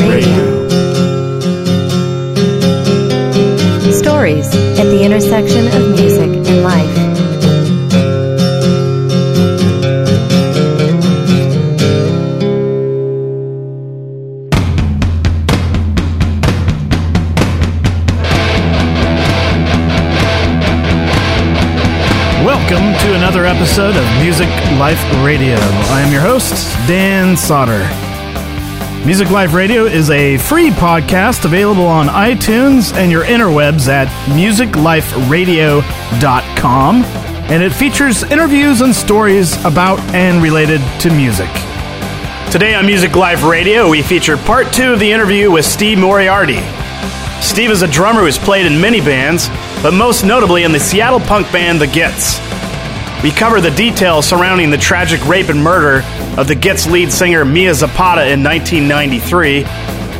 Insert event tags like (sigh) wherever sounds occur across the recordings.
Radio. Stories at the intersection of music and life. Welcome to another episode of Music Life Radio. I am your host, Dan Sauter. Music Life Radio is a free podcast available on iTunes and your interwebs at musicliferadio.com, and it features interviews and stories about and related to music. Today on Music Life Radio, we feature part two of the interview with Steve Moriarty. Steve is a drummer who's played in many bands, but most notably in the Seattle punk band The Gits. We cover the details surrounding the tragic rape and murder of the Gits lead singer Mia Zapata in 1993,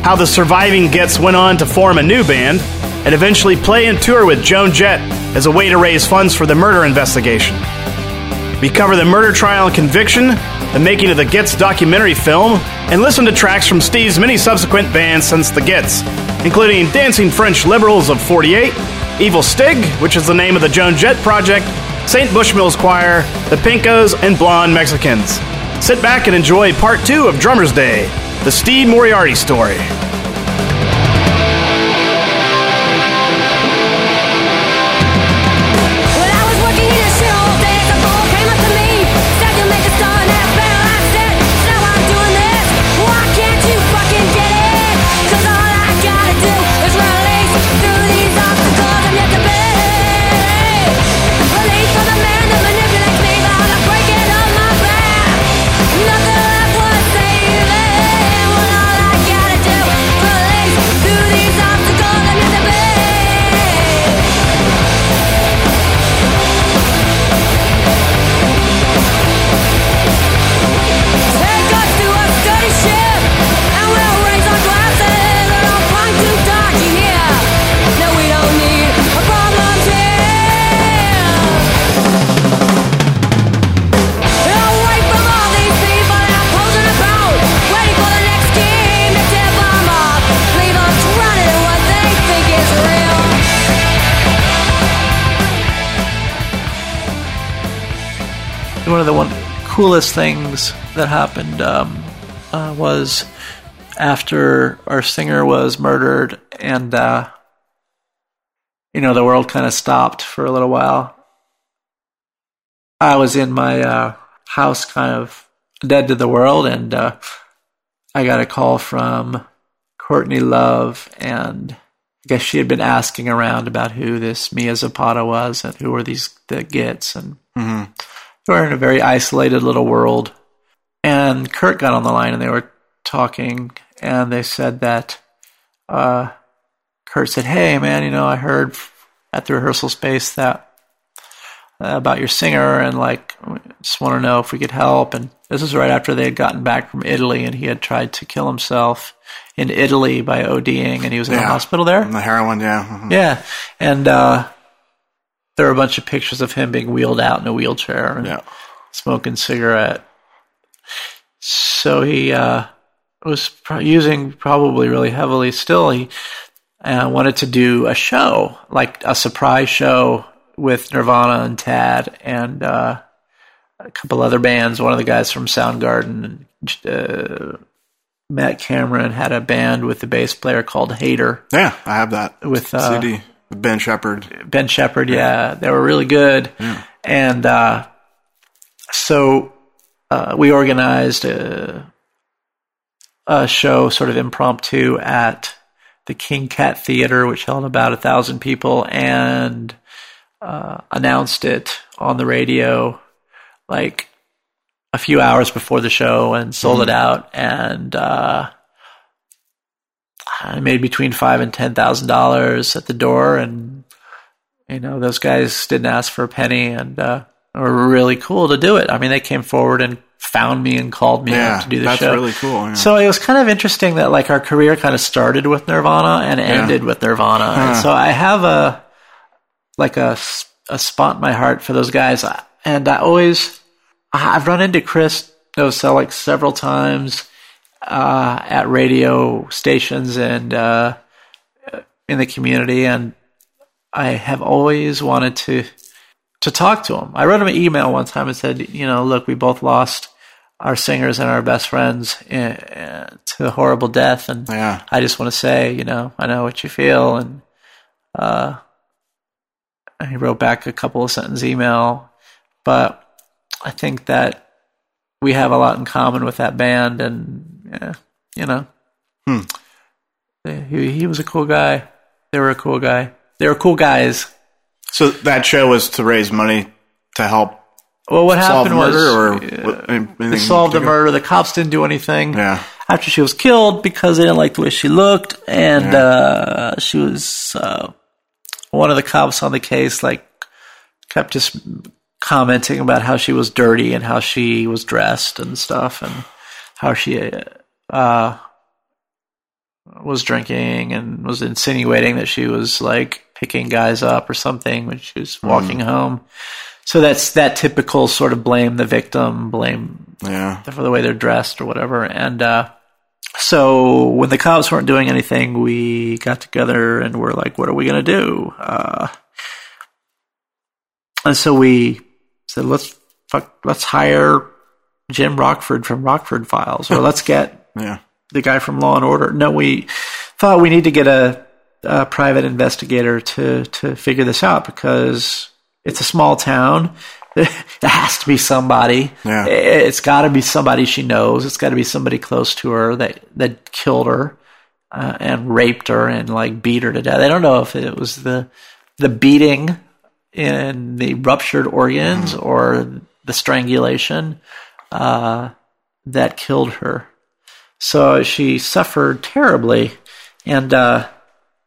how the surviving Gits went on to form a new band, and eventually play and tour with Joan Jett as a way to raise funds for the murder investigation. We cover the murder trial and conviction, the making of the Gits documentary film, and listen to tracks from Steve's many subsequent bands since the Gits, including Dancing French Liberals of 48, Evil Stig, which is the name of the Joan Jett project, St. Bushmills Choir, the Pinkos, and Blonde Mexicans. Sit back and enjoy part two of Drummer's Day, the Steve Moriarty story. Coolest things that happened um, uh, was after our singer was murdered and uh, you know the world kind of stopped for a little while. I was in my uh, house kind of dead to the world and uh, i got a call from courtney love and i guess she had been asking around about who this mia zapata was and who were these the gits and we're in a very isolated little world. And Kurt got on the line and they were talking and they said that uh, Kurt said, Hey, man, you know, I heard at the rehearsal space that uh, about your singer and like, just want to know if we could help. And this was right after they had gotten back from Italy and he had tried to kill himself in Italy by ODing and he was in a hospital there. And the heroin, yeah. mhm. Yeah. And uh, there were a bunch of pictures of him being wheeled out in a wheelchair and Yeah. smoking cigarette. So he uh, was pro- using probably really heavily still. He uh, wanted to do a show, like a surprise show with Nirvana and Tad and uh, a couple other bands. One of the guys from Soundgarden, uh, Matt Cameron, had a band with the bass player called Hater Yeah, I have that with uh, CD. Ben Shepherd. Ben Shepherd, yeah, they were really good. And uh, so uh, we organized a, a show, sort of impromptu, at the King Cat Theater, which held about a thousand people, and uh, announced it on the radio like a few hours before the show and sold it out. And uh, I made between five and ten thousand dollars at the door, and you know those guys didn't ask for a penny, and uh, were really cool to do it. I mean, they came forward and found me and called me Yeah, up to do the that's show. That's really cool, yeah. So it was kind of interesting that like our career kind of started with Nirvana and ended with Nirvana, and so I have a like a a spot in my heart for those guys, and I always I've run into Chris Novoselic several times uh, at radio stations and uh, in the community, and I have always wanted to to talk to him. I wrote him an email one time and said, you know, look, we both lost our singers and our best friends in, in, to horrible death, and Yeah. I just want to say, you know, I know what you feel, and uh, he wrote back a couple of sentence email, but I think that we have a lot in common with that band, and yeah, you know, he he was a cool guy. They were a cool guy. They were cool guys. So that show was to raise money to help Well, what happened was or uh, they solved the murder. The cops didn't do anything. Yeah. after she was killed because they didn't like the way she looked, and Yeah. uh, she was uh, one of the cops on the case. Like kept just commenting about how she was dirty and how she was dressed and stuff, and how she uh, was drinking and was insinuating that she was like picking guys up or something when she was walking home. So that's that typical sort of blame the victim, blame Yeah. for the way they're dressed or whatever. And uh, so when the cops weren't doing anything, we got together and we're like, what are we going to do? Uh, and so we said, let's fuck, let's hire Jim Rockford from Rockford Files, or let's get (laughs) Yeah. the guy from Law and Order. No, we thought we need to get a, a private investigator to to figure this out because it's a small town. (laughs) There has to be somebody. Yeah. It's got to be somebody she knows. It's got to be somebody close to her that that killed her uh, and raped her and like beat her to death. I don't know if it was the the beating in the ruptured organs or the strangulation uh, that killed her. So she suffered terribly, and uh,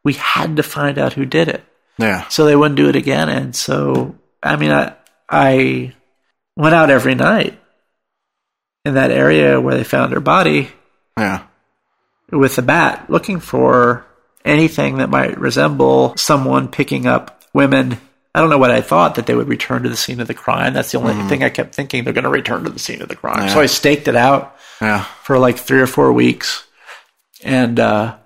we had to find out who did it Yeah. so they wouldn't do it again. And so, I mean, I, I went out every night in that area where they found her body Yeah. with a bat looking for anything that might resemble someone picking up women. I don't know what I thought that they would return to the scene of the crime. That's the only thing I kept thinking they're going to return to the scene of the crime. So I staked it out Yeah. for like three or four weeks. And uh,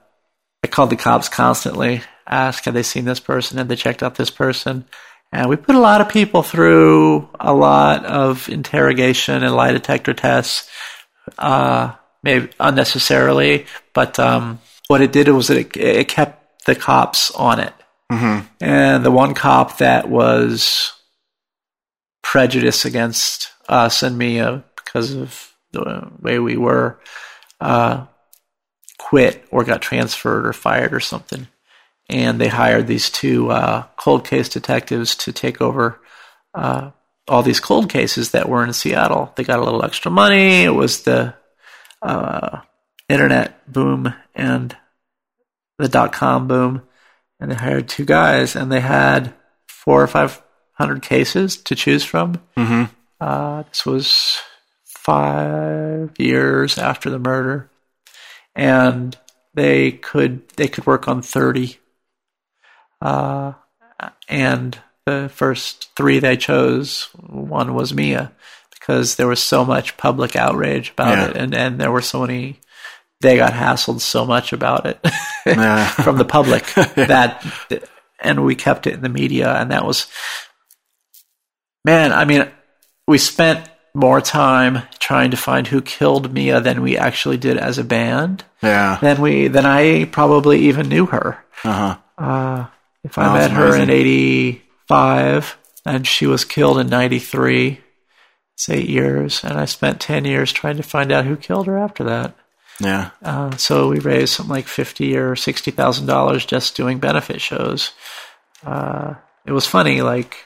I called the cops constantly, asked, had they seen this person? Had they checked out this person? And we put a lot of people through a lot of interrogation and lie detector tests, uh, maybe unnecessarily. But um, what it did was it, it kept the cops on it. And the one cop that was prejudiced against us and Mia because of the way we were, uh, quit or got transferred or fired or something. And they hired these two uh, cold case detectives to take over uh, all these cold cases that were in Seattle. They got a little extra money. It was the uh, internet boom and the dot com boom. And they hired two guys, and they had four or five hundred cases to choose from. Mm-hmm. Uh, this was five years after the murder, and they could they could work on thirty. Uh, and the first three they chose, one was Mia, because there was so much public outrage about Yeah. it, and and there were so many. They got hassled so much about it (laughs) from the public (laughs) that, and we kept it in the media, and that was man, I mean, we spent more time trying to find who killed Mia than we actually did as a band. Yeah. Than we than I probably even knew her. Uh huh. Uh, If I Oh, met her in '85 and she was killed in '93, it's eight years, and I spent ten years trying to find out who killed her after that. Yeah. Uh, so we raised something like fifty or sixty thousand dollars just doing benefit shows. Uh, it was funny, like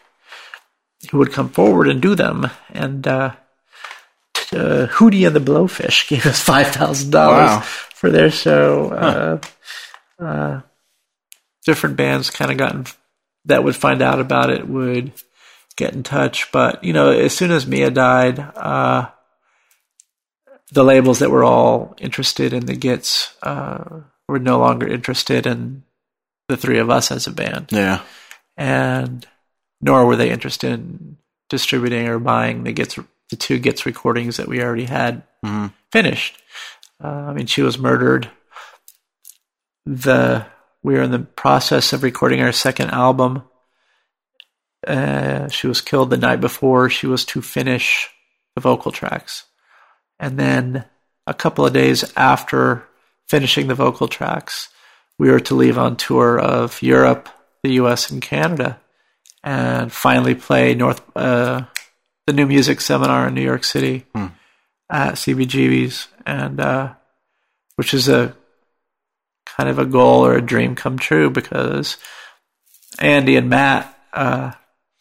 who would come forward and do them, and uh, uh, Hootie and the Blowfish (laughs) gave us five thousand Wow. dollars for their show. Uh, uh, different bands kind of gotten that would find out about it would get in touch, but you know, as soon as Mia died. The labels that were all interested in the Gits uh, were no longer interested in the three of us as a band, Yeah. and nor were they interested in distributing or buying the Gits, the two Gits recordings that we already had Mhm. finished. Uh, I mean, she was murdered. The we were in the process of recording our second album. Uh, she was killed the night before she was to finish the vocal tracks, and then a couple of days after finishing the vocal tracks, we were to leave on tour of Europe, the U.S., and Canada, and finally play North uh, the New Music Seminar in New York City at CBGB's, and uh, which is a kind of a goal or a dream come true because Andy and Matt uh,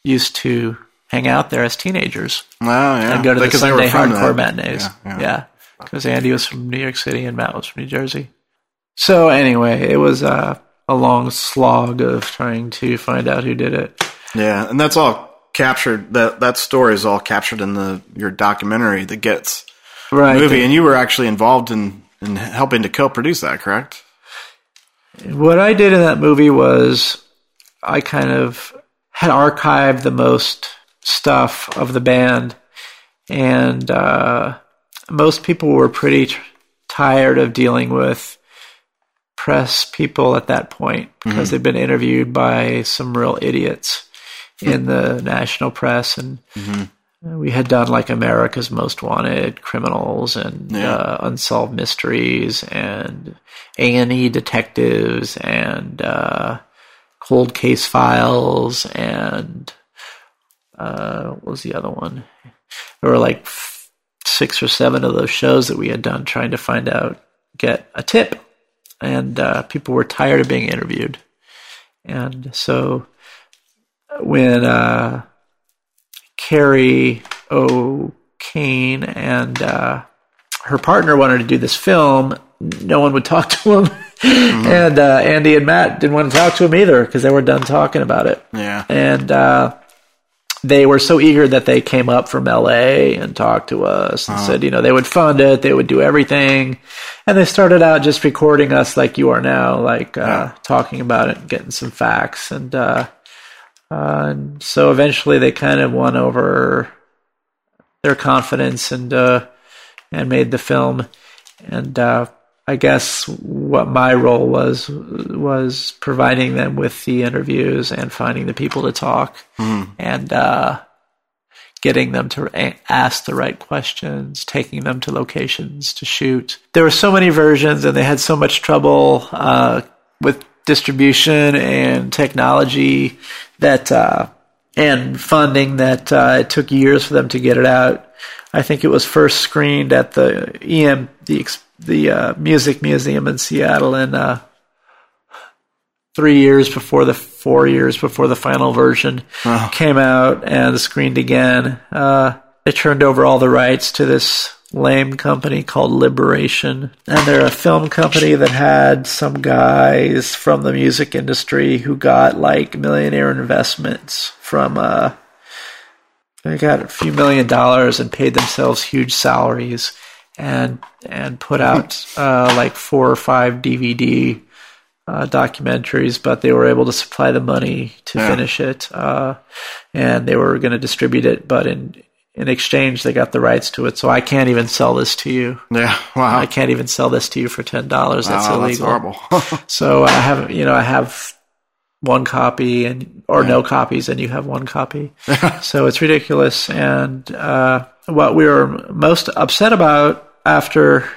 used to hang out there as teenagers Oh, yeah. and go to the Because Sunday hardcore that. matinees. Yeah, Yeah, yeah. because Andy was from New York City and Matt was from New Jersey. So anyway, it was uh, a long slog of trying to find out who did it. Yeah, and that's all captured. That that story is all captured in the your documentary, the Gits Right. movie, and you were actually involved in in helping to co-produce that, correct? What I did in that movie was I kind of had archived the most stuff of the band, and uh, most people were pretty t- tired of dealing with press people at that point because they've been interviewed by some real idiots in the national press. And we had done like America's Most Wanted criminals and Yeah. uh, unsolved mysteries and A and E detectives and uh, cold case files and uh, what was the other one? There were like f- six or seven of those shows that we had done trying to find out, get a tip, and uh, people were tired of being interviewed, and so when uh, Kerri O'Kane and uh, her partner wanted to do this film. No one would (laughs) talk to him, and uh, Andy and Matt didn't want to talk to him either because they were done talking about it. Yeah. And uh, they were so eager that they came up from LA and talked to us and said, you know, they would fund it, they would do everything. And they started out just recording us like you are now, like uh, talking about it and getting some facts. And, uh, uh, and so eventually they kind of won over their confidence and uh, and made the film. And uh, I guess what my role was was providing them with the interviews and finding the people to talk and uh, getting them to ask the right questions, taking them to locations to shoot. There were so many versions, and they had so much trouble uh, with distribution and technology that uh, and funding that uh, it took years for them to get it out. I think it was first screened at the EM the the uh, Music Museum in Seattle in uh, three years before the four years before the final version came out and screened again. Uh, they turned over all the rights to this lame company called Liberation, and they're a film company that had some guys from the music industry who got like millionaire investments from. Uh, they got a few million dollars and paid themselves huge salaries and and put out (laughs) uh, like four or five DVD uh, documentaries, but they were able to supply the money to Yeah. finish it, uh, and they were going to distribute it. But in in exchange, they got the rights to it. So I can't even sell this to you. Yeah. Wow. I can't even sell this to you for ten dollars. That's wow, illegal. That's horrible. (laughs) So I have, you know, I have one copy and or no copies, and you have one copy. (laughs) so it's ridiculous. And uh, what we were most upset about after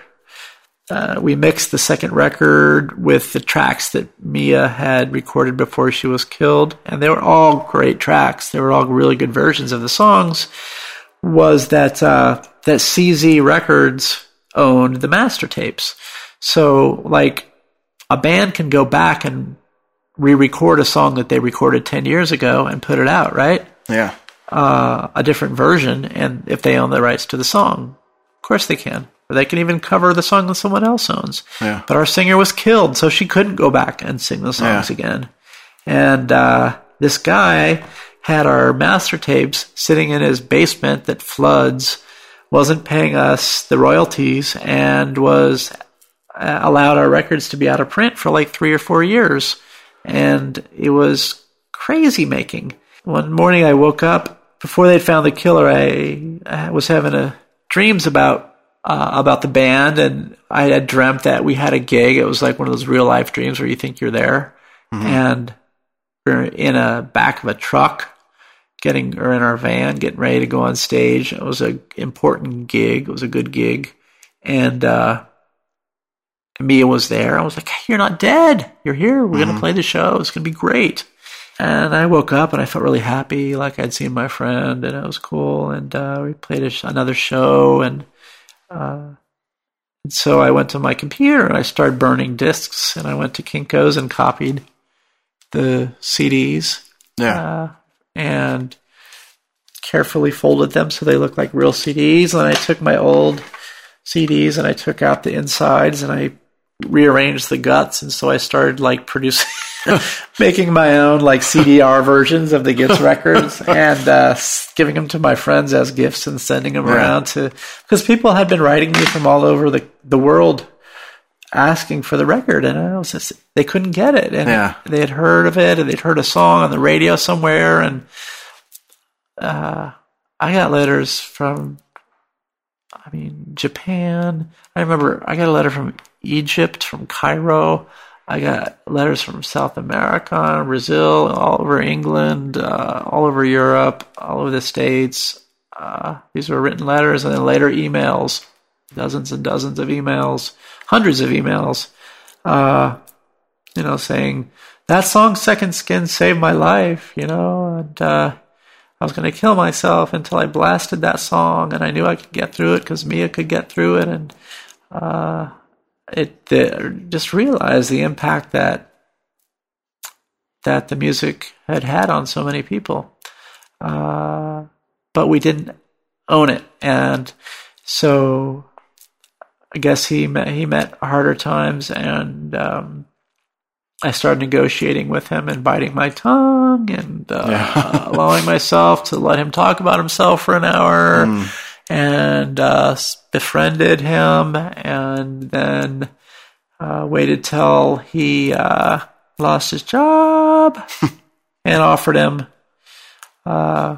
uh, we mixed the second record with the tracks that Mia had recorded before she was killed, and they were all great tracks. They were all really good versions of the songs. Was that uh, that C/Z Records owned the master tapes? So like a band can go back and re-record a song that they recorded 10 years ago and put it out, right? yeah. Uh, a different version, and if they own the rights to the song, of course they can. Or they can even cover the song that someone else owns. Yeah. But our singer was killed, so she couldn't go back and sing the songs Yeah. again. And uh, this guy had our master tapes sitting in his basement that floods, wasn't paying us the royalties, and was uh, allowed our records to be out of print for like three or four years. And it was crazy making. One morning I woke up, before they'd found the killer, I, I was having a, dreams about uh, about the band, and I had dreamt that we had a gig. It was like one of those real life dreams where you think you're there, and we're in a back of a truck, getting or in our van, getting ready to go on stage. It was a important gig. It was a good gig, and uh, Mia was there. I was like, hey, "You're not dead. You're here. We're gonna play the show. It's gonna be great." And I woke up and I felt really happy, like I'd seen my friend, and it was cool. And uh, we played a sh- another show, and uh, and so I went to my computer and I started burning discs, and I went to Kinko's and copied the CDs Yeah. uh, and carefully folded them so they look like real CDs. And I took my old CDs and I took out the insides and I rearranged the guts. And so I started like producing, (laughs) making my own like CDR versions of the Gits (laughs) records and uh, giving them to my friends as gifts and sending them Yeah. around to because people had been writing me from all over the the world asking for the record and I was just they couldn't get it and Yeah. they had heard of it and they'd heard a song on the radio somewhere and uh, I got letters from I mean Japan. I remember I got a letter from Egypt from Cairo. I got letters from South America Brazil all over England uh, all over Europe all over the states. Uh, these were written letters and then later emails dozens and dozens of emails hundreds of emails uh, you know, saying that song "Second Skin" saved my life. You know, and uh, I was going to kill myself until I blasted that song, and I knew I could get through it because Mia could get through it, and uh, it uh, just realized the impact that that the music had had on so many people. Uh, but we didn't own it, and so I guess he met he met harder times, and um, I started negotiating with him and biting my tongue and uh, Yeah. (laughs) allowing myself to let him talk about himself for an hour, and uh, befriended him, and then uh, waited till he uh, lost his job, (laughs) and offered him uh,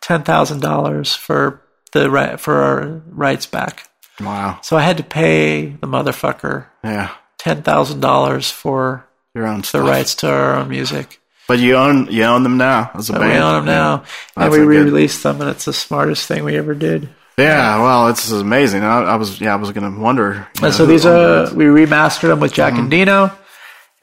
ten thousand dollars for the ri- for our rights back. Wow. So I had to pay the motherfucker Yeah. ten thousand dollars for Your own the rights to our own music. But you own you own them now as a But band. we own them now, and That's we re-released them, and it's the smartest thing we ever did. Yeah. Well, it's amazing. I, I was yeah I was gonna wonder. you know, And so these are these. we remastered them with Jack and mm-hmm. Dino,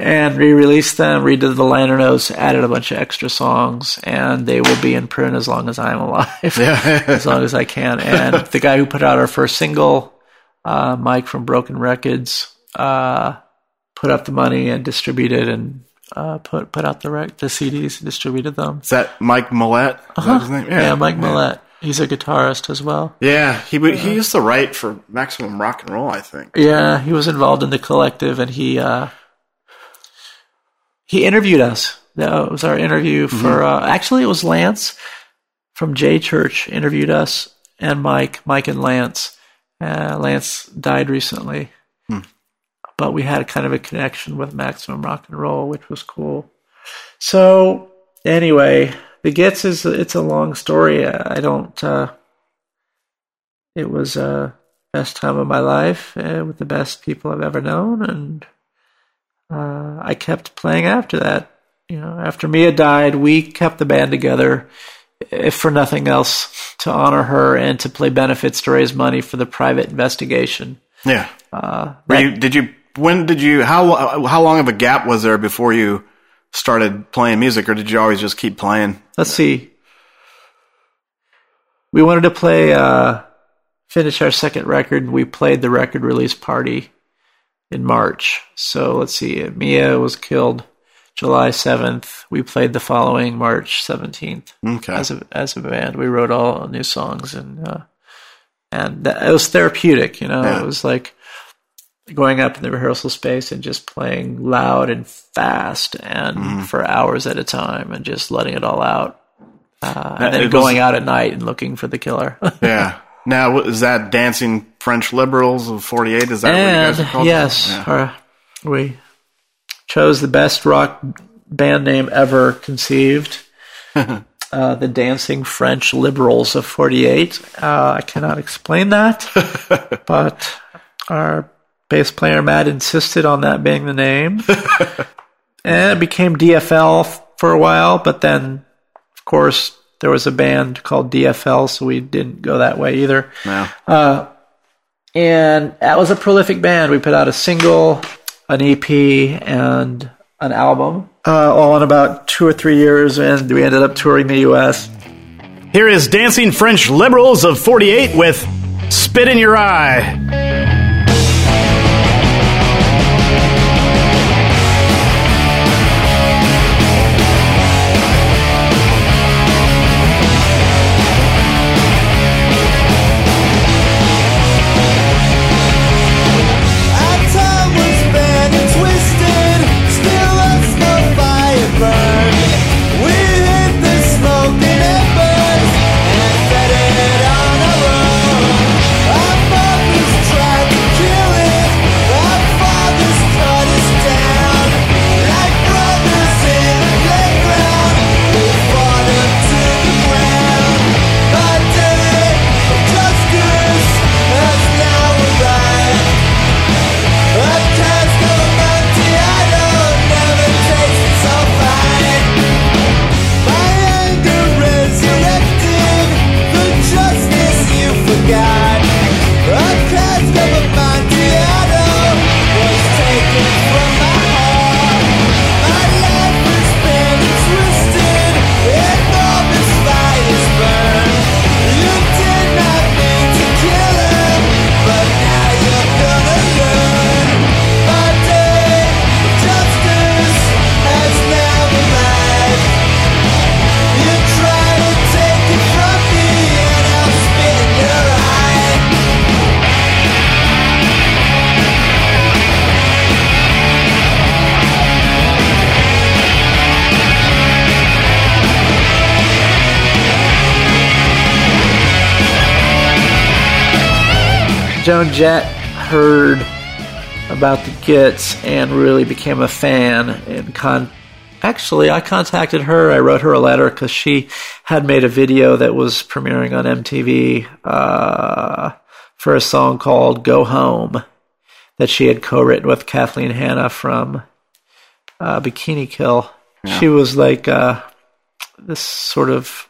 and re-released them, redid the liner notes, added a bunch of extra songs, and they will be in print as long as I'm alive. Yeah. (laughs) as long as I can. And the guy who put out our first single, uh, Mike from Broken Rekids, uh, put up the money and distributed and uh, put put out the rec- the CDs and distributed them. Is that Mike Millett? Is that his name? Uh-huh. Yeah, Mike Millett. He's a guitarist as well. Yeah, he would- he used to write for Maximum Rock and Roll, I think. Yeah, he was involved in the collective, and he uh, he interviewed us. That was our interview for. Uh, actually, it was Lance from J Church interviewed us, and Mike, Mike and Lance. Uh, Lance died recently, but we had a kind of a connection with Maximum Rock and Roll, which was cool. So anyway, the Gits is it's a long story. I don't. Uh, it was uh best time of my life uh, with the best people I've ever known, and uh, I kept playing after that. You know, after Mia died, we kept the band together, if for nothing else, to honor her and to play benefits to raise money for the private investigation. Yeah. Uh, that- you, did you? When did you? How how long of a gap was there before you started playing music, or did you always just keep playing? let's see. We wanted to play, uh, finish our second record. We played the record release party in March. So let's see. Mia was killed July 7th. We played the following March 17th. Okay. As a, as a band, we wrote all new songs and, uh, and that, it was therapeutic, you know, Yeah. it was like going up in the rehearsal space and just playing loud and fast and Mm-hmm. for hours at a time and just letting it all out. Uh, and then was- going out at night and looking for the killer. (laughs) yeah. Now is that dancing French liberals of '48? Is that what you guys are and called? yes, Yeah. our- we chose the best rock band name ever conceived. (laughs) uh, the dancing French liberals of 48. Uh, I cannot explain that, (laughs) but our bass player Matt insisted on that being the name. (laughs) and it became DFL f- for a while, but then, of course, there was a band called DFL, so we didn't go that way either. Yeah. And that was a prolific band. We put out a single, an EP, and an album, uh, all in about two or three years, and we ended up touring the U.S. Here is Dancing French Liberals of 48 with Spit in Your Eye. Joan Jett heard about the Gits and really became a fan. And con- actually, I contacted her. I wrote her a letter because she had made a video that was premiering on MTV uh, for a song called "Go Home" that she had co-written with Kathleen Hanna from uh, Bikini Kill. She was like uh, this sort of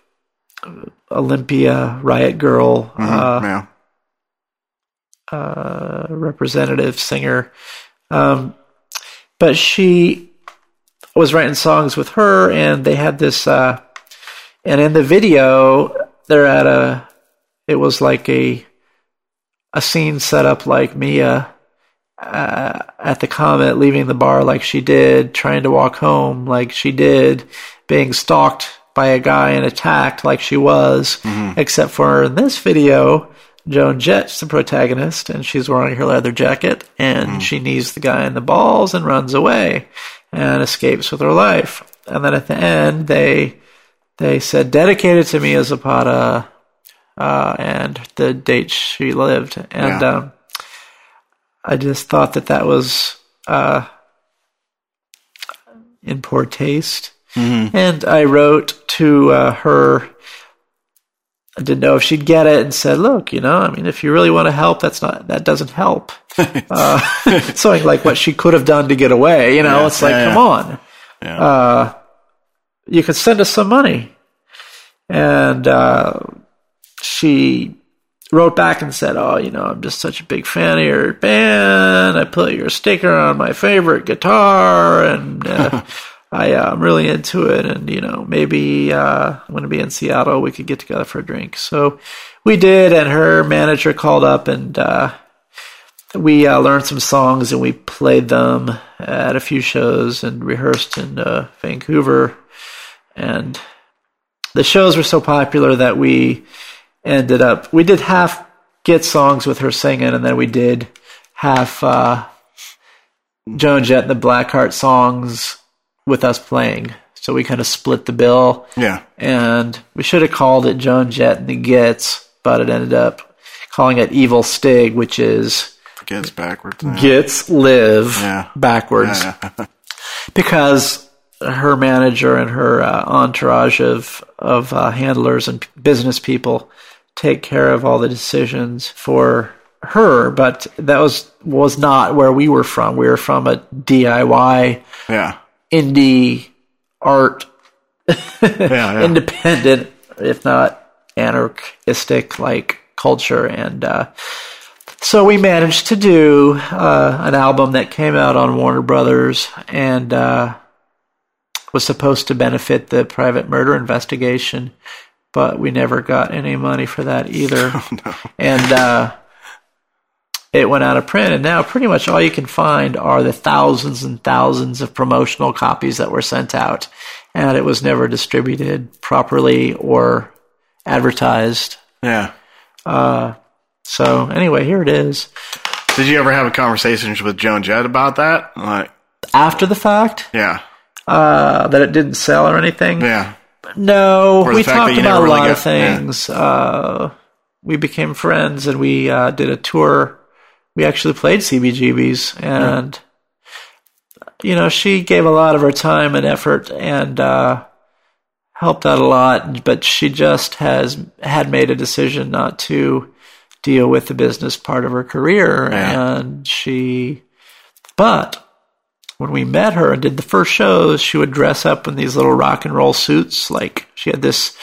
Olympia riot girl. uh, yeah. Uh, representative singer. Um, but she was writing songs with her, and they had this. Uh, and in the video, they're at a. It was like a a scene set up like Mia uh, at the Comet, leaving the bar like she did, trying to walk home like she did, being stalked by a guy and attacked like she was. Except for in this video, Joan Jett's the protagonist, and she's wearing her leather jacket, and she knees the guy in the balls and runs away and escapes with her life. And then at the end, they they said dedicated to Mia Zapata uh, and the date she lived, and Yeah. um, I just thought that that was uh, in poor taste. And I wrote to uh, her. I didn't know if she'd get it, and said, "Look, you know, I mean, if you really want to help, that's not that doesn't help." (laughs) uh, (laughs) something like what she could have done to get away. You know, Yeah, it's like, yeah, come on, Yeah. uh, you could send us some money. And uh, she wrote back and said, "Oh, you know, I'm just such a big fan of your band. I put your sticker on my favorite guitar, and uh, (laughs) I, uh, I'm really into it. And you know, maybe uh, I'm going to be in Seattle. We could get together for a drink." So we did, and her manager called up and. Uh, we uh, learned some songs and we played them at a few shows and rehearsed in uh, Vancouver. And the shows were so popular that we ended up, we did half get songs with her singing, and then we did half uh, Joan Jett and the Blackheart songs with us playing. So we kind of split the bill. Yeah. And we should have called it Joan Jett and the Gits, but it ended up calling it Evil Stig, which is Gits backwards. Yeah. Gits live Yeah. backwards Yeah. (laughs) because her manager and her uh, entourage of of uh, handlers and business people take care of all the decisions for her. But that was was not where we were from. We were from a DIY Yeah. Indie art Yeah. (laughs) yeah. independent, if not anarchistic, like culture. And uh, so we managed to do uh, an album that came out on Warner Brothers and uh, was supposed to benefit the private murder investigation, but we never got any money for that either. (laughs) And uh, it went out of print, and now pretty much all you can find are the thousands and thousands of promotional copies that were sent out, and it was never distributed properly or advertised. yeah. So anyway, here it is. Did you ever have a conversation with Joan Jett about that? Like, After the fact, yeah. uh, that it didn't sell or anything. Yeah. No, we talked about a really lot got- of things. Uh, we became friends, and we uh, did a tour. We actually played CBGBs, and you know, she gave a lot of her time and effort, and uh, helped out a lot. But she just has had made a decision not to deal with the business part of her career, Yeah. and she. But when we met her and did the first shows, she would dress up in these little rock and roll suits. Like she had this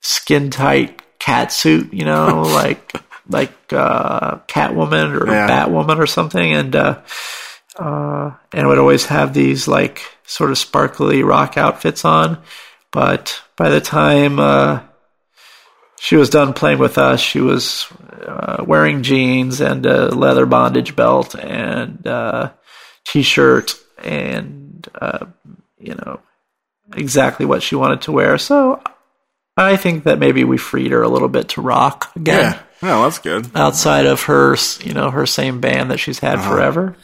skin tight cat suit, you know, (laughs) like like uh, Catwoman or Yeah. Batwoman or something, and uh, uh, and would always have these like sort of sparkly rock outfits on. But by the time uh, she was done playing with us, she was uh, wearing jeans and a leather bondage belt and uh, t-shirt and uh, you know exactly what she wanted to wear. So I think that maybe we freed her a little bit to rock again. Yeah. No, that's good. Outside of her, you know, her same band that she's had uh-huh. forever.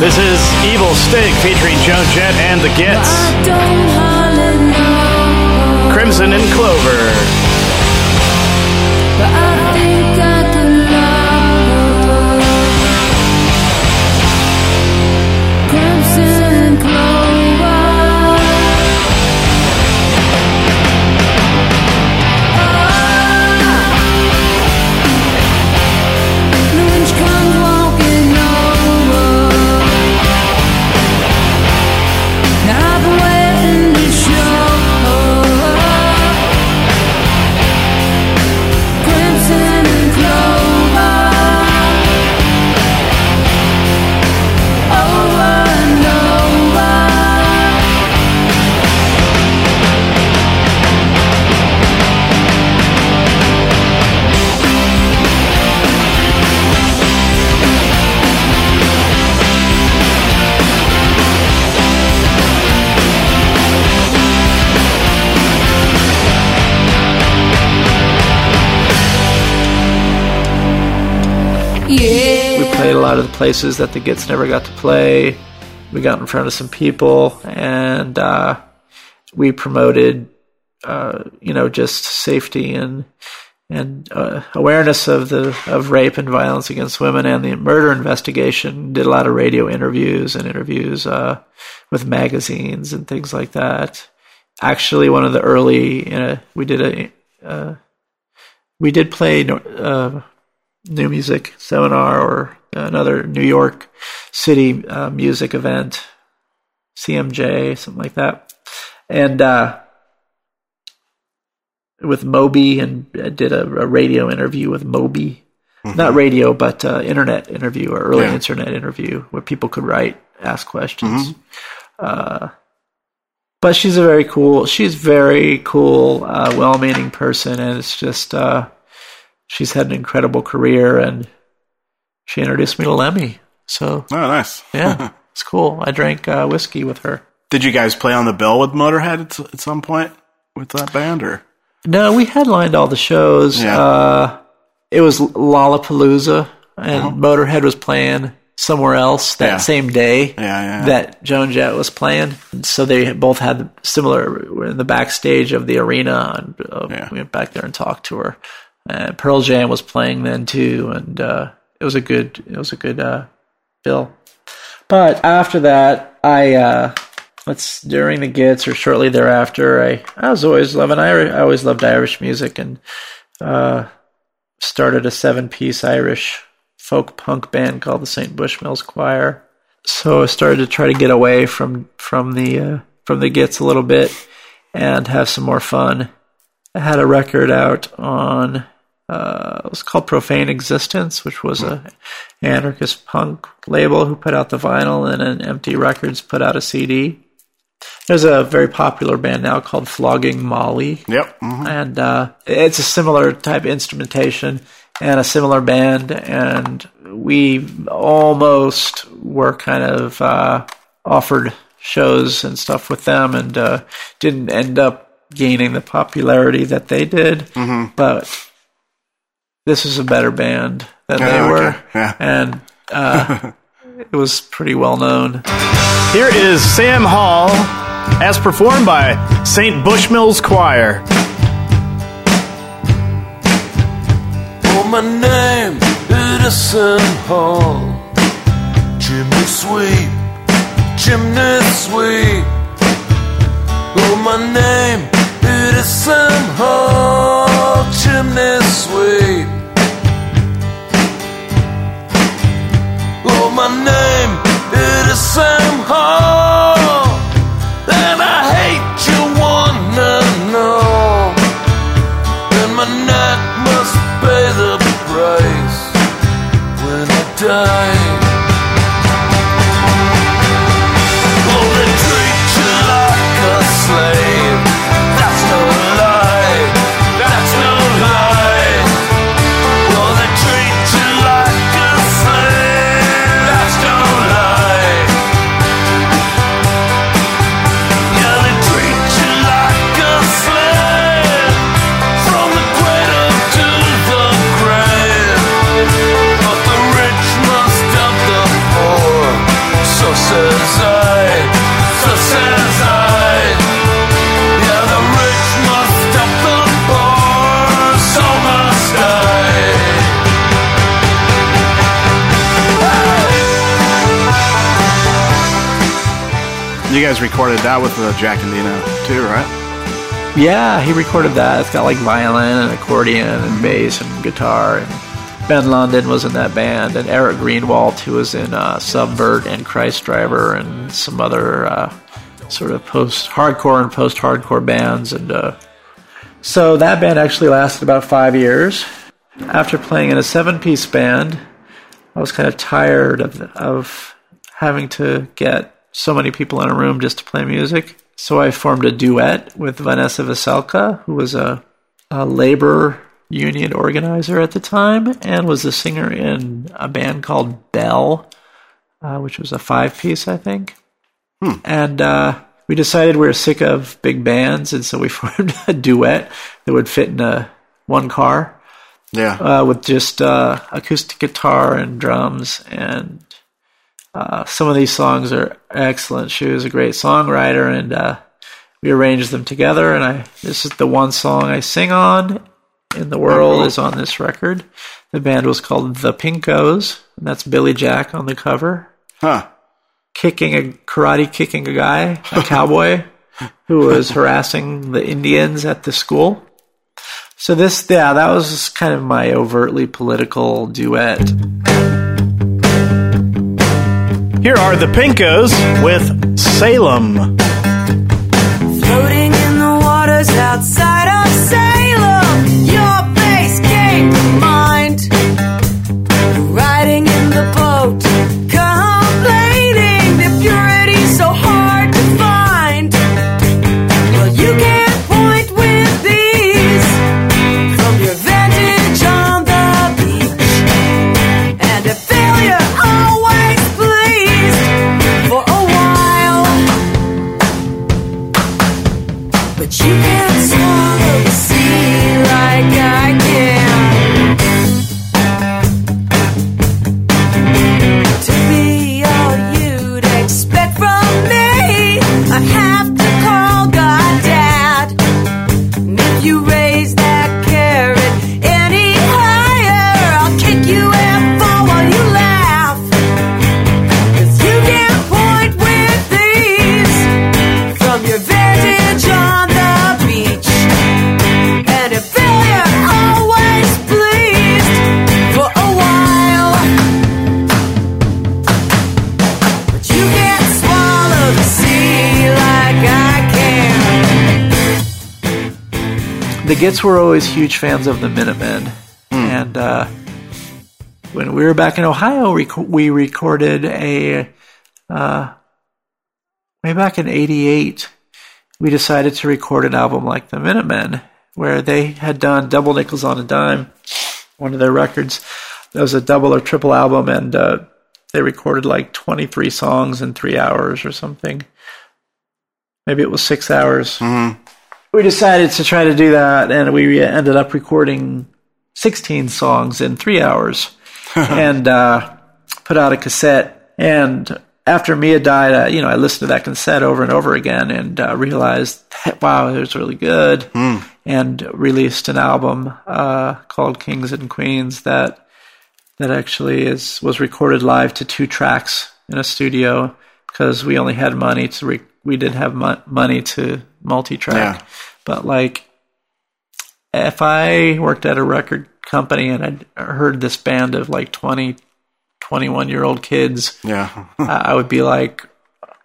This is Evil Stig featuring Joan Jett and the Gits. Don't holler no, Crimson and Clover. Places that the Gits never got to play. We got in front of some people, and uh, we promoted, uh, you know, just safety and and uh, awareness of the of rape and violence against women and the murder investigation. Did a lot of radio interviews and interviews uh, with magazines and things like that. Actually, one of the early uh, we did a we did play uh, new music seminar or another New York City uh, music event, CMJ, something like that, and uh, with Moby, and I did a, a radio interview with Moby, not radio, but uh, internet interview or early Yeah. internet interview where people could write, ask questions. Uh, but she's a very cool, she's very cool, uh, well-meaning person, and it's just. Uh, she's had an incredible career and she introduced me to Lemmy. So Oh, nice. yeah, (laughs) it's cool. I drank uh, whiskey with her. Did you guys play on the bill with Motorhead at, at some point with that band, or No, we headlined all the shows. Yeah. Uh, it was Lollapalooza, and Motorhead was playing somewhere else that. Yeah. same day Yeah, yeah, yeah. that Joan Jett was playing. So they both had similar. Were in the backstage of the arena, and uh, we went back there and talked to her. And Pearl Jam was playing then too, and uh, it was a good. It was a good uh, bill. But after that, I uh, let's during the Gits or shortly thereafter. I, I was always loving Irish. I always loved Irish music and uh, started a seven piece Irish folk punk band called the St. Bushmills Choir. So I started to try to get away from from the uh, from the Gits a little bit and have some more fun. I had a record out on uh, it was called Profane Existence, which was a anarchist punk label who put out the vinyl, and then Empty Records put out a CD. There's a very popular band now called Flogging Molly, Yep. mhm. and uh, it's a similar type of instrumentation and a similar band, and we almost were kind of uh, offered shows and stuff with them, and uh, didn't end up gaining the popularity that they did, but this is a better band than they Oh, were. Yeah. and uh, (laughs) it was pretty well known. Here is Sam Hall as performed by St. Bushmills Choir. Oh, my name, Edison Hall. Chimney sweep, chimney sweep. Oh, my name, Edison Hall. Chimney sweep. Oh, my name, Edison Hall. And I hate you, wanna know. And my neck must pay the price when I die. Guys recorded that with uh, Jack and Dino too, right? Yeah, he recorded that. It's got like violin and accordion and bass and guitar. And ben London was in that band, and Eric Greenwald, who was in uh, Subvert and Christ Driver and some other uh, sort of post hardcore and post hardcore bands. And uh, so that band actually lasted about five years. After playing in a seven piece band, I was kind of tired of, of having to get so many people in a room just to play music. So I formed a duet with Vanessa Veselka, who was a, a labor union organizer at the time and was a singer in a band called Bell, uh, which was a five piece, I think. And uh, we decided we were sick of big bands, and so we (laughs) formed a duet that would fit in a one car Yeah. uh, with just uh, acoustic guitar and drums. And uh, some of these songs are excellent. She was a great songwriter, and uh, we arranged them together. And I this is the one song I sing on in the world is on this record. The band was called The Pinkos, and that's Billy Jack on the cover, huh. kicking a karate kicking a guy, a cowboy, (laughs) who was harassing the Indians at the school. So this, yeah, that was kind of my overtly political duet. Here are the Pinkos with Salem. Floating in the waters outside the Gits were always huge fans of the Minutemen, and uh, when we were back in Ohio, we, we recorded a uh, way back in '88. We decided to record an album like the Minutemen, where they had done Double Nickels on a Dime, one of their records. That was a double or triple album, and uh, they recorded like 23 songs in three hours or something. Maybe it was six hours. We decided to try to do that, and we ended up recording 16 songs in three hours (laughs) and uh, put out a cassette. And after Mia died, uh, you know, I listened to that cassette over and over again and uh, realized, wow, it was really good. And released an album uh, called Kings and Queens that that actually is was recorded live to two tracks in a studio because we only had money to re- we did have mo- money to multi-track Yeah. but like if i worked at a record company and i'd heard this band of like 20 21 year old kids Yeah. (laughs) I I would be like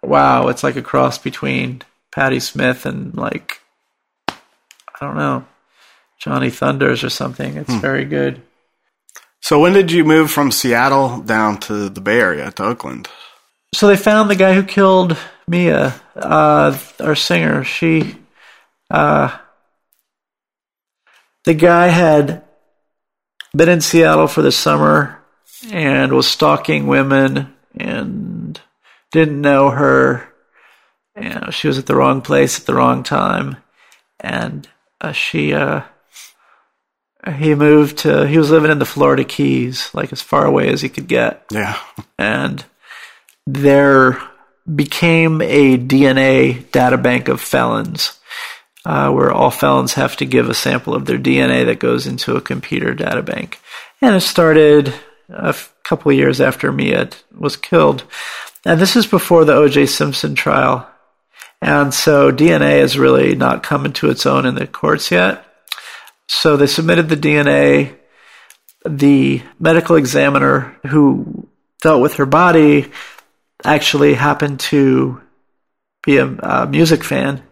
wow it's like a cross between Patti Smith and like I don't know Johnny Thunders or something it's hmm. very good so when did you move from Seattle down to the Bay Area to Oakland? So they found the guy who killed Mia, uh, our singer. She, uh, the guy had been in Seattle for the summer and was stalking women and didn't know her. You know, she was at the wrong place at the wrong time, and uh, she, uh, he moved to. He was living in the Florida Keys, like as far away as he could get Yeah. and there became a DNA data bank of felons, uh, where all felons have to give a sample of their DNA that goes into a computer data bank. And it started a f- couple years after Mia was killed. And this is before the O.J. Simpson trial. And so DNA is really not coming to its own in the courts yet. So they submitted the DNA. The medical examiner who dealt with her body actually happened to be a, a music fan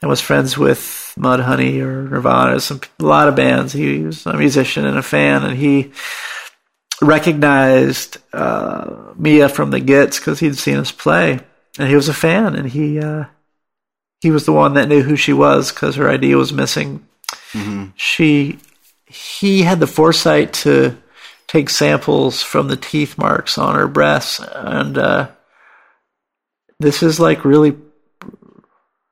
and was friends with Mudhoney or Nirvana, some a lot of bands. He was a musician and a fan, and he recognized uh, Mia from the Gits because he'd seen us play, and he was a fan, and he uh, he was the one that knew who she was because her ID was missing. She he had the foresight to take samples from the teeth marks on her breasts, and uh, this is like really,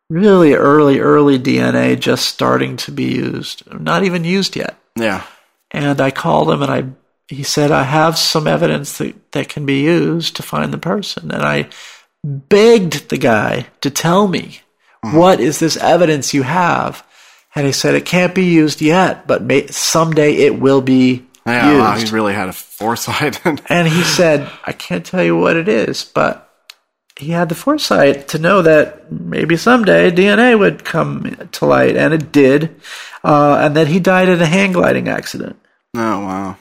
really early, early DNA just starting to be used, not even used yet. Yeah. And I called him, and I he said I have some evidence that that can be used to find the person, and I begged the guy to tell me mm-hmm. what is this evidence you have. And he said it can't be used yet, but may, someday it will be Yeah. Wow, he really had a foresight. (laughs) And he said, I can't tell you what it is, but he had the foresight to know that maybe someday DNA would come to light, and it did. Uh, and that he died in a hang gliding accident. oh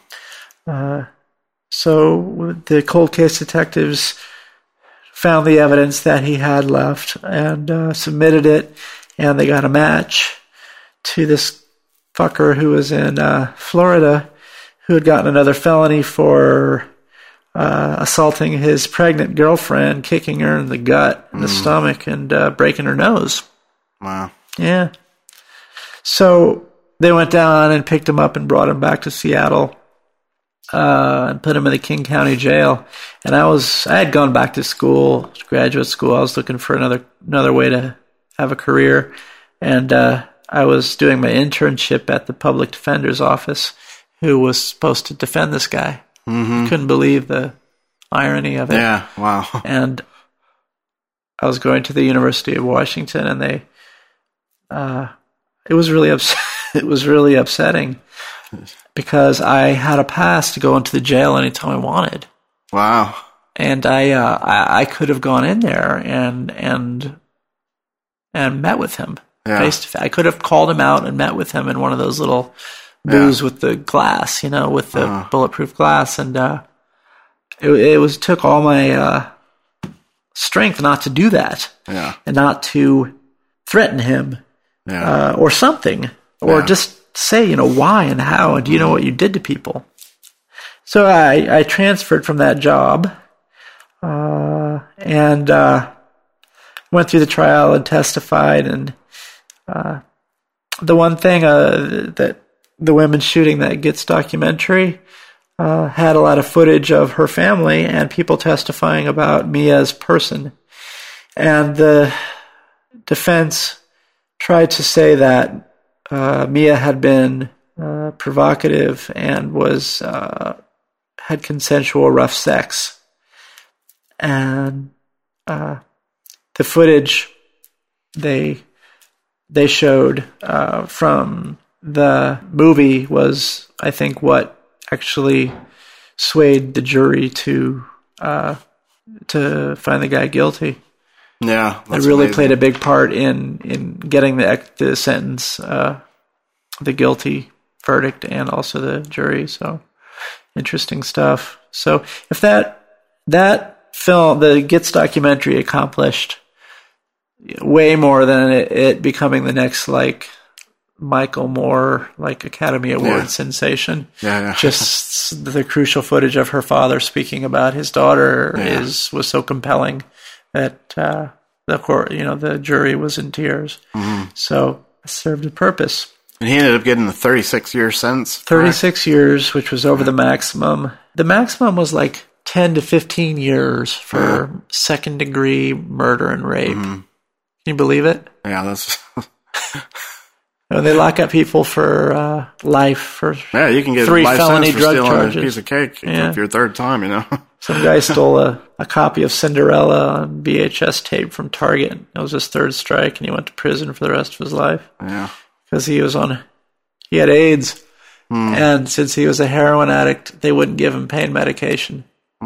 wow. So the cold case detectives found the evidence that he had left and uh, submitted it, and they got a match to this fucker who was in uh, Florida who had gotten another felony for uh, assaulting his pregnant girlfriend, kicking her in the gut, in the stomach, and uh, breaking her nose. Wow. Yeah. So they went down and picked him up and brought him back to Seattle uh, and put him in the King County Jail. And I was I had gone back to school, graduate school. I was looking for another another way to have a career, and uh, I was doing my internship at the public defender's office, who was supposed to defend this guy. Couldn't believe the irony of it Yeah. Wow. (laughs) and I was going to the University of Washington, and they, uh, it was really ups- (laughs) it was really upsetting because I had a pass to go into the jail anytime I wanted, Wow. and I uh, I, I could have gone in there and and and met with him Yeah. face to face. I could have called him out and met with him in one of those little booths with the glass, you know, with the Uh-huh. bulletproof glass, and uh, it, it was took all my uh, strength not to do that Yeah. and not to threaten him Yeah. uh, or something or Yeah. just say, you know, why and how, and do you know what you did to people? So I, I transferred from that job, uh, and uh, went through the trial and testified. And uh, the one thing uh, that the women shooting that Gits documentary uh, had a lot of footage of her family and people testifying about Mia's person. And the defense tried to say that uh, Mia had been uh, provocative and was uh, had consensual rough sex, and uh, the footage they they showed uh, from the movie was, I think, what actually swayed the jury to uh, to find the guy guilty. Yeah, It really played a big part in in getting the the sentence, uh, the guilty verdict, and also the jury. So interesting stuff. So if that that film, the Gits documentary, accomplished way more than it, it becoming the next like Michael Moore like Academy Award Yeah. sensation. Yeah, yeah. (laughs) Just the crucial footage of her father speaking about his daughter Yeah. is was so compelling that uh, the court, you know, the jury was in tears. Mm-hmm. So it served a purpose. And he ended up getting the 36 year sentence. correct? 36 years, which was over the maximum. The maximum was like 10 to 15 years for second degree murder and rape. Mm-hmm. Can you believe it? Yeah, that's. (laughs) (laughs) They lock up people for uh, life for Yeah, you can get Three felony drug charges. a piece of cake Yeah. your third time, you know. (laughs) some guy stole a, a copy of Cinderella on VHS tape from Target. It was his third strike, and he went to prison for the rest of his life. yeah. because he was on he had AIDS, Hmm. and since he was a heroin addict, they wouldn't give him pain medication,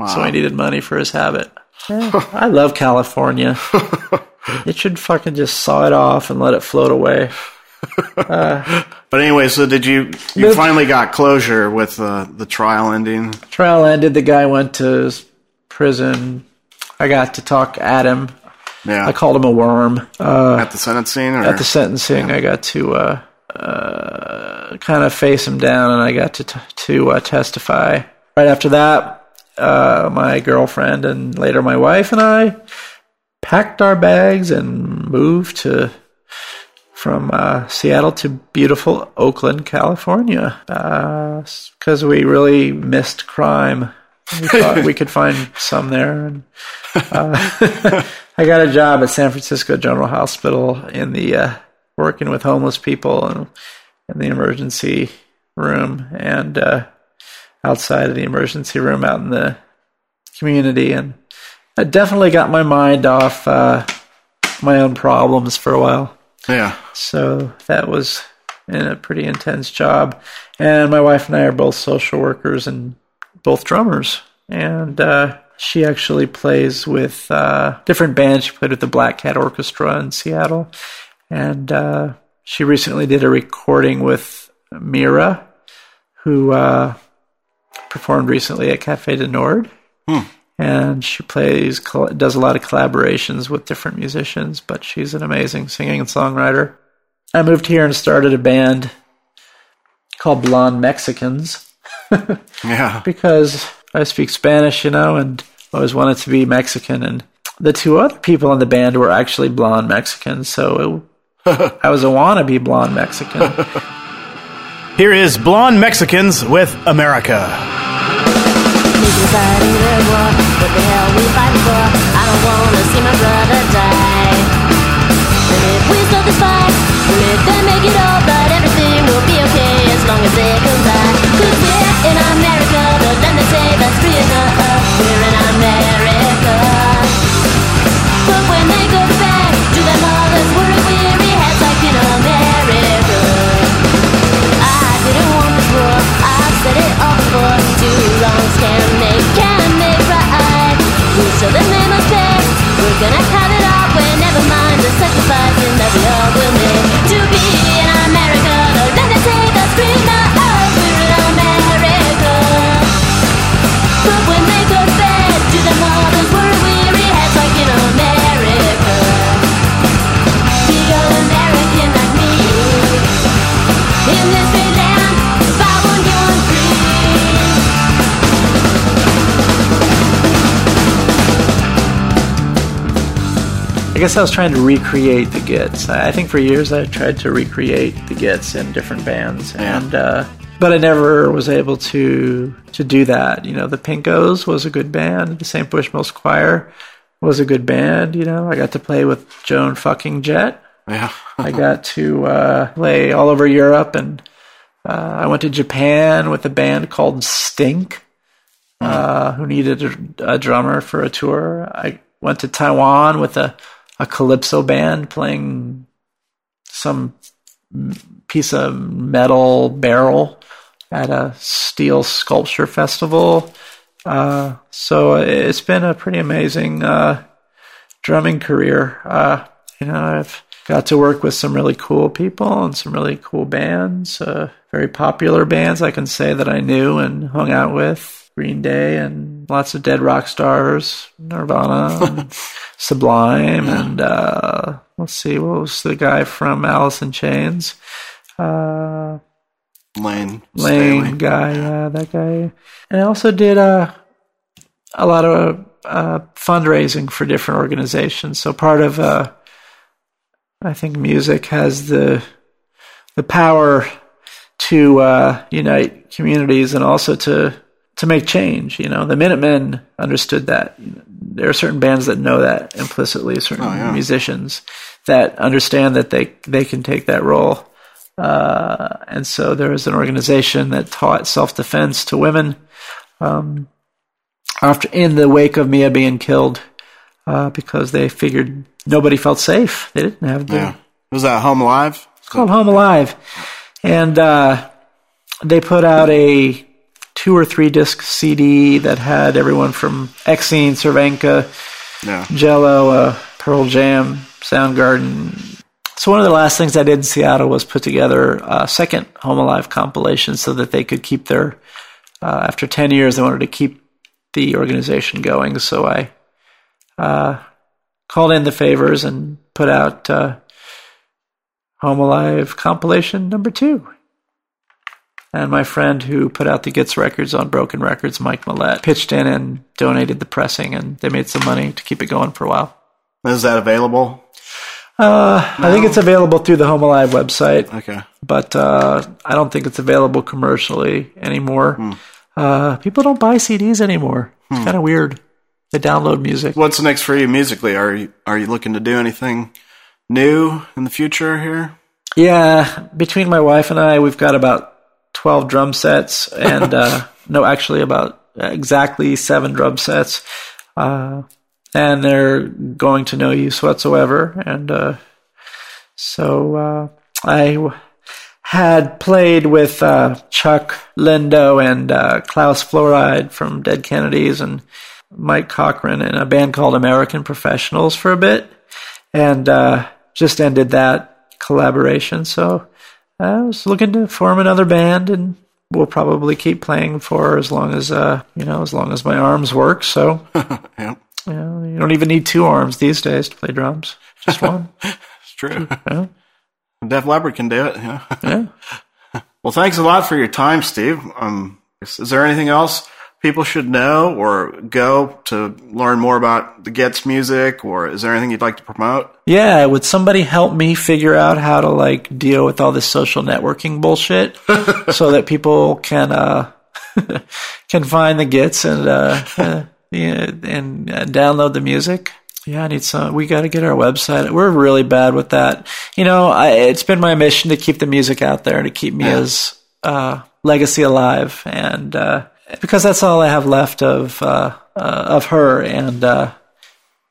so he needed money for his habit. Yeah, (laughs) I love California. (laughs) it should fucking just saw it off and let it float away. But anyway, so did you? You finally got closure with uh, the trial ending. Trial ended. The guy went to prison. I got to talk at him. Yeah, I called him a worm. Uh, at the sentencing, or at the sentencing, I got to uh, uh, kind of face him down, and I got to t- to uh, testify. Right after that, uh, my girlfriend and later my wife and I packed our bags and moved to from uh, Seattle to beautiful Oakland, California, because we really missed crime. We thought we could find some there, and uh, (laughs) I got a job at San Francisco General Hospital in the uh, working with homeless people and in the emergency room and uh, outside of the emergency room out in the community, and I definitely got my mind off uh, my own problems for a while. Yeah, So that was in a pretty intense job. And my wife and I are both social workers and both drummers. And uh, she actually plays with uh, different bands. She played with the Black Cat Orchestra in Seattle. And uh, she recently did a recording with Mira, who uh, performed recently at Cafe du Nord. And she plays, does a lot of collaborations with different musicians, but she's an amazing singing and songwriter. I moved here and started a band called Blonde Mexicans (laughs) yeah. because I speak Spanish, you know, and always wanted to be Mexican. And the two other people in the band were actually blonde Mexicans, so it, (laughs) I was a wannabe blonde Mexican. (laughs) Here is Blonde Mexicans with America. People fighting the war. What the hell we fighting for? I don't wanna see my brother die. And if we start this fight, well, if they make it all right, everything will be okay as long as they come back. Cause we're in America, the land they say that's free enough. We're in America. Show them they must pay. We're gonna have it our way. Never mind the sacrificing that we all will make I guess I was trying to recreate the Gits. I think for years I tried to recreate the Gits in different bands, and uh, but I never was able to to do that. You know, the Pinkos was a good band. The St. Bushmills Choir was a good band. You know, I got to play with Joan fucking Jett. Yeah. I got to uh, play all over Europe, and uh, I went to Japan with a band called Stink, uh, who needed a, a drummer for a tour. I went to Taiwan with a, a calypso band playing some piece of metal barrel at a steel sculpture festival. Uh, so it's been a pretty amazing uh, drumming career. Uh, you know, I've got to work with some really cool people and some really cool bands, uh, very popular bands I can say that I knew and hung out with. Green Day and lots of dead rock stars, Nirvana, (laughs) and Sublime, and uh, let's see, what was the guy from Alice in Chains? Uh, Layne. Layne Staley. guy, yeah, that guy. And I also did uh, a lot of uh, fundraising for different organizations. So part of, uh, I think, music has the the power to uh, unite communities and also to to make change. You know, the Minutemen understood that. There are certain bands that know that implicitly. Certain Oh, yeah. musicians that understand that they they can take that role. Uh, and so there was an organization that taught self defense to women. Um, after in the wake of Mia being killed, uh, because they figured nobody felt safe. They didn't have the Yeah. Was that Home Alive? it's called Home Alive, and uh, they put out a two or three disc CD that had everyone from Exene, Cervenka, Yeah. Jello, uh, Pearl Jam, Soundgarden. So one of the last things I did in Seattle was put together a second Home Alive compilation so that they could keep their. Uh, after ten years, they wanted to keep the organization going, so I uh, called in the favors and put out uh, Home Alive compilation number two. And my friend who put out the Gits records on Broken Rekids, Mike Millett, pitched in and donated the pressing, and they made some money to keep it going for a while. Is that available? Uh, I think it's available through the Home Alive website, Okay. but uh, I don't think it's available commercially anymore. Uh, people don't buy CDs anymore. It's kind of weird. They download music. What's next for you musically? Are you are you looking to do anything new in the future here? Yeah, between my wife and I, we've got about 12 drum sets, and (laughs) uh, no, actually, about exactly seven drum sets. Uh, and they're going to no use whatsoever. And uh, so uh, I w- had played with uh, Chuck Lindo and uh, Klaus Flouride from Dead Kennedys and Mike Cochran in a band called American Professionals for a bit, and uh, just ended that collaboration. So I was looking to form another band, and we'll probably keep playing for as long as uh, you know, as long as my arms work. So (laughs) Yeah, you, know, you don't even need two arms these days to play drums, just (laughs) one. it's true. Yeah. Def Leppard can do it. Yeah. yeah. (laughs) Well, thanks a lot for your time, Steve. Um, is, is there anything else people should know or go to learn more about the Gits music, or is there anything you'd like to promote? Yeah, would somebody help me figure out how to like deal with all this social networking bullshit (laughs) so that people can uh (laughs) can find the Gits and uh, uh (laughs) yeah, and uh, download the music? Yeah, I need some. We got to get our website. We're really bad with that. You know, I, it's been my mission to keep the music out there to keep Mia's uh, legacy alive, and uh, because that's all I have left of uh, uh, of her, and uh,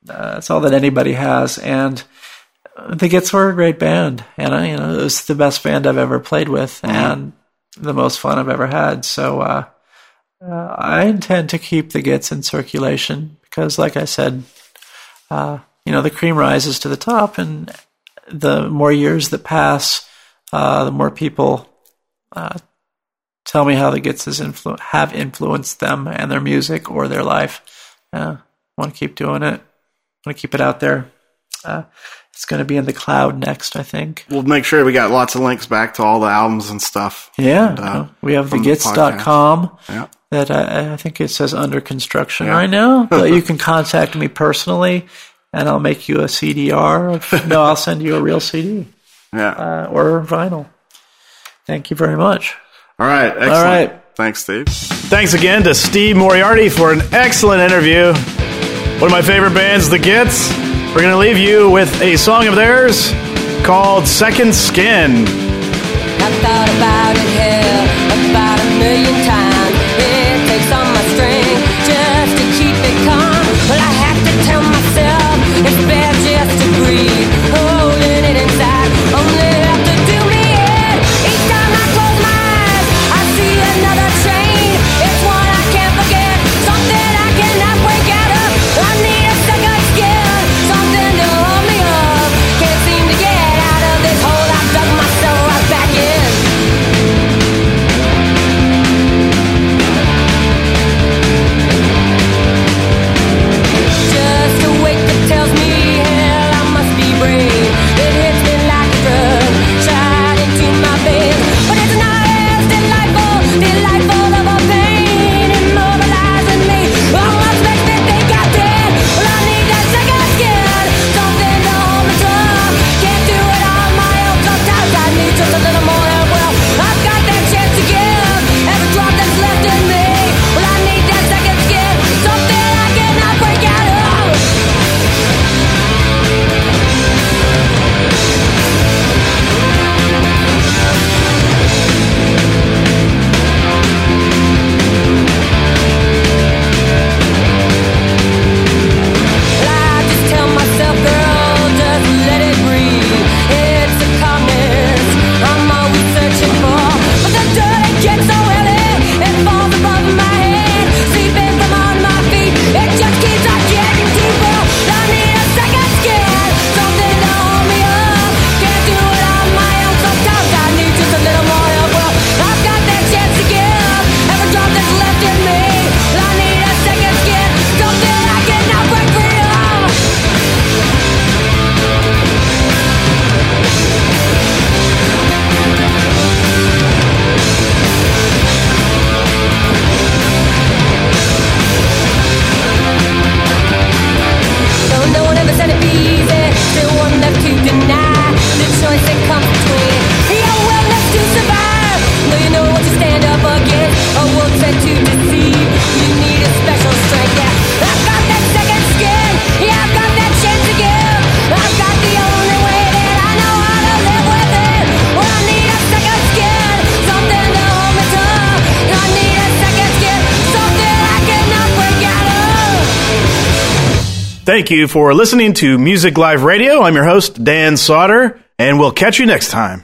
uh, that's all that anybody has. And the Gits were a great band, and I, you know, it was the best band I've ever played with, and the most fun I've ever had. So uh, uh, I intend to keep the Gits in circulation because, like I said, uh, you know, the cream rises to the top, and the more years that pass, uh, the more people uh, tell me how the Gitzes influ- have influenced them and their music or their life. Uh, i want to keep doing it. Want to keep it out there. Uh, it's going to be in the cloud next, I think. We'll make sure we got lots of links back to all the albums and stuff. Yeah. And, uh, uh we have thegits.com the yeah. that I, I, think it says under construction yeah. right now. (laughs) but you can contact me personally and I'll make you a CDR. (laughs) No, I'll send you a real CD. Yeah. Uh, or vinyl. Thank you very much. All right. Excellent. All right. Thanks, Steve. Thanks again to Steve Moriarty for an excellent interview. One of my favorite bands, The Gits. We're going to leave you with a song of theirs called Second Skin. Thank you for listening to Music Live Radio. I'm your host, Dan Sauter, and we'll catch you next time.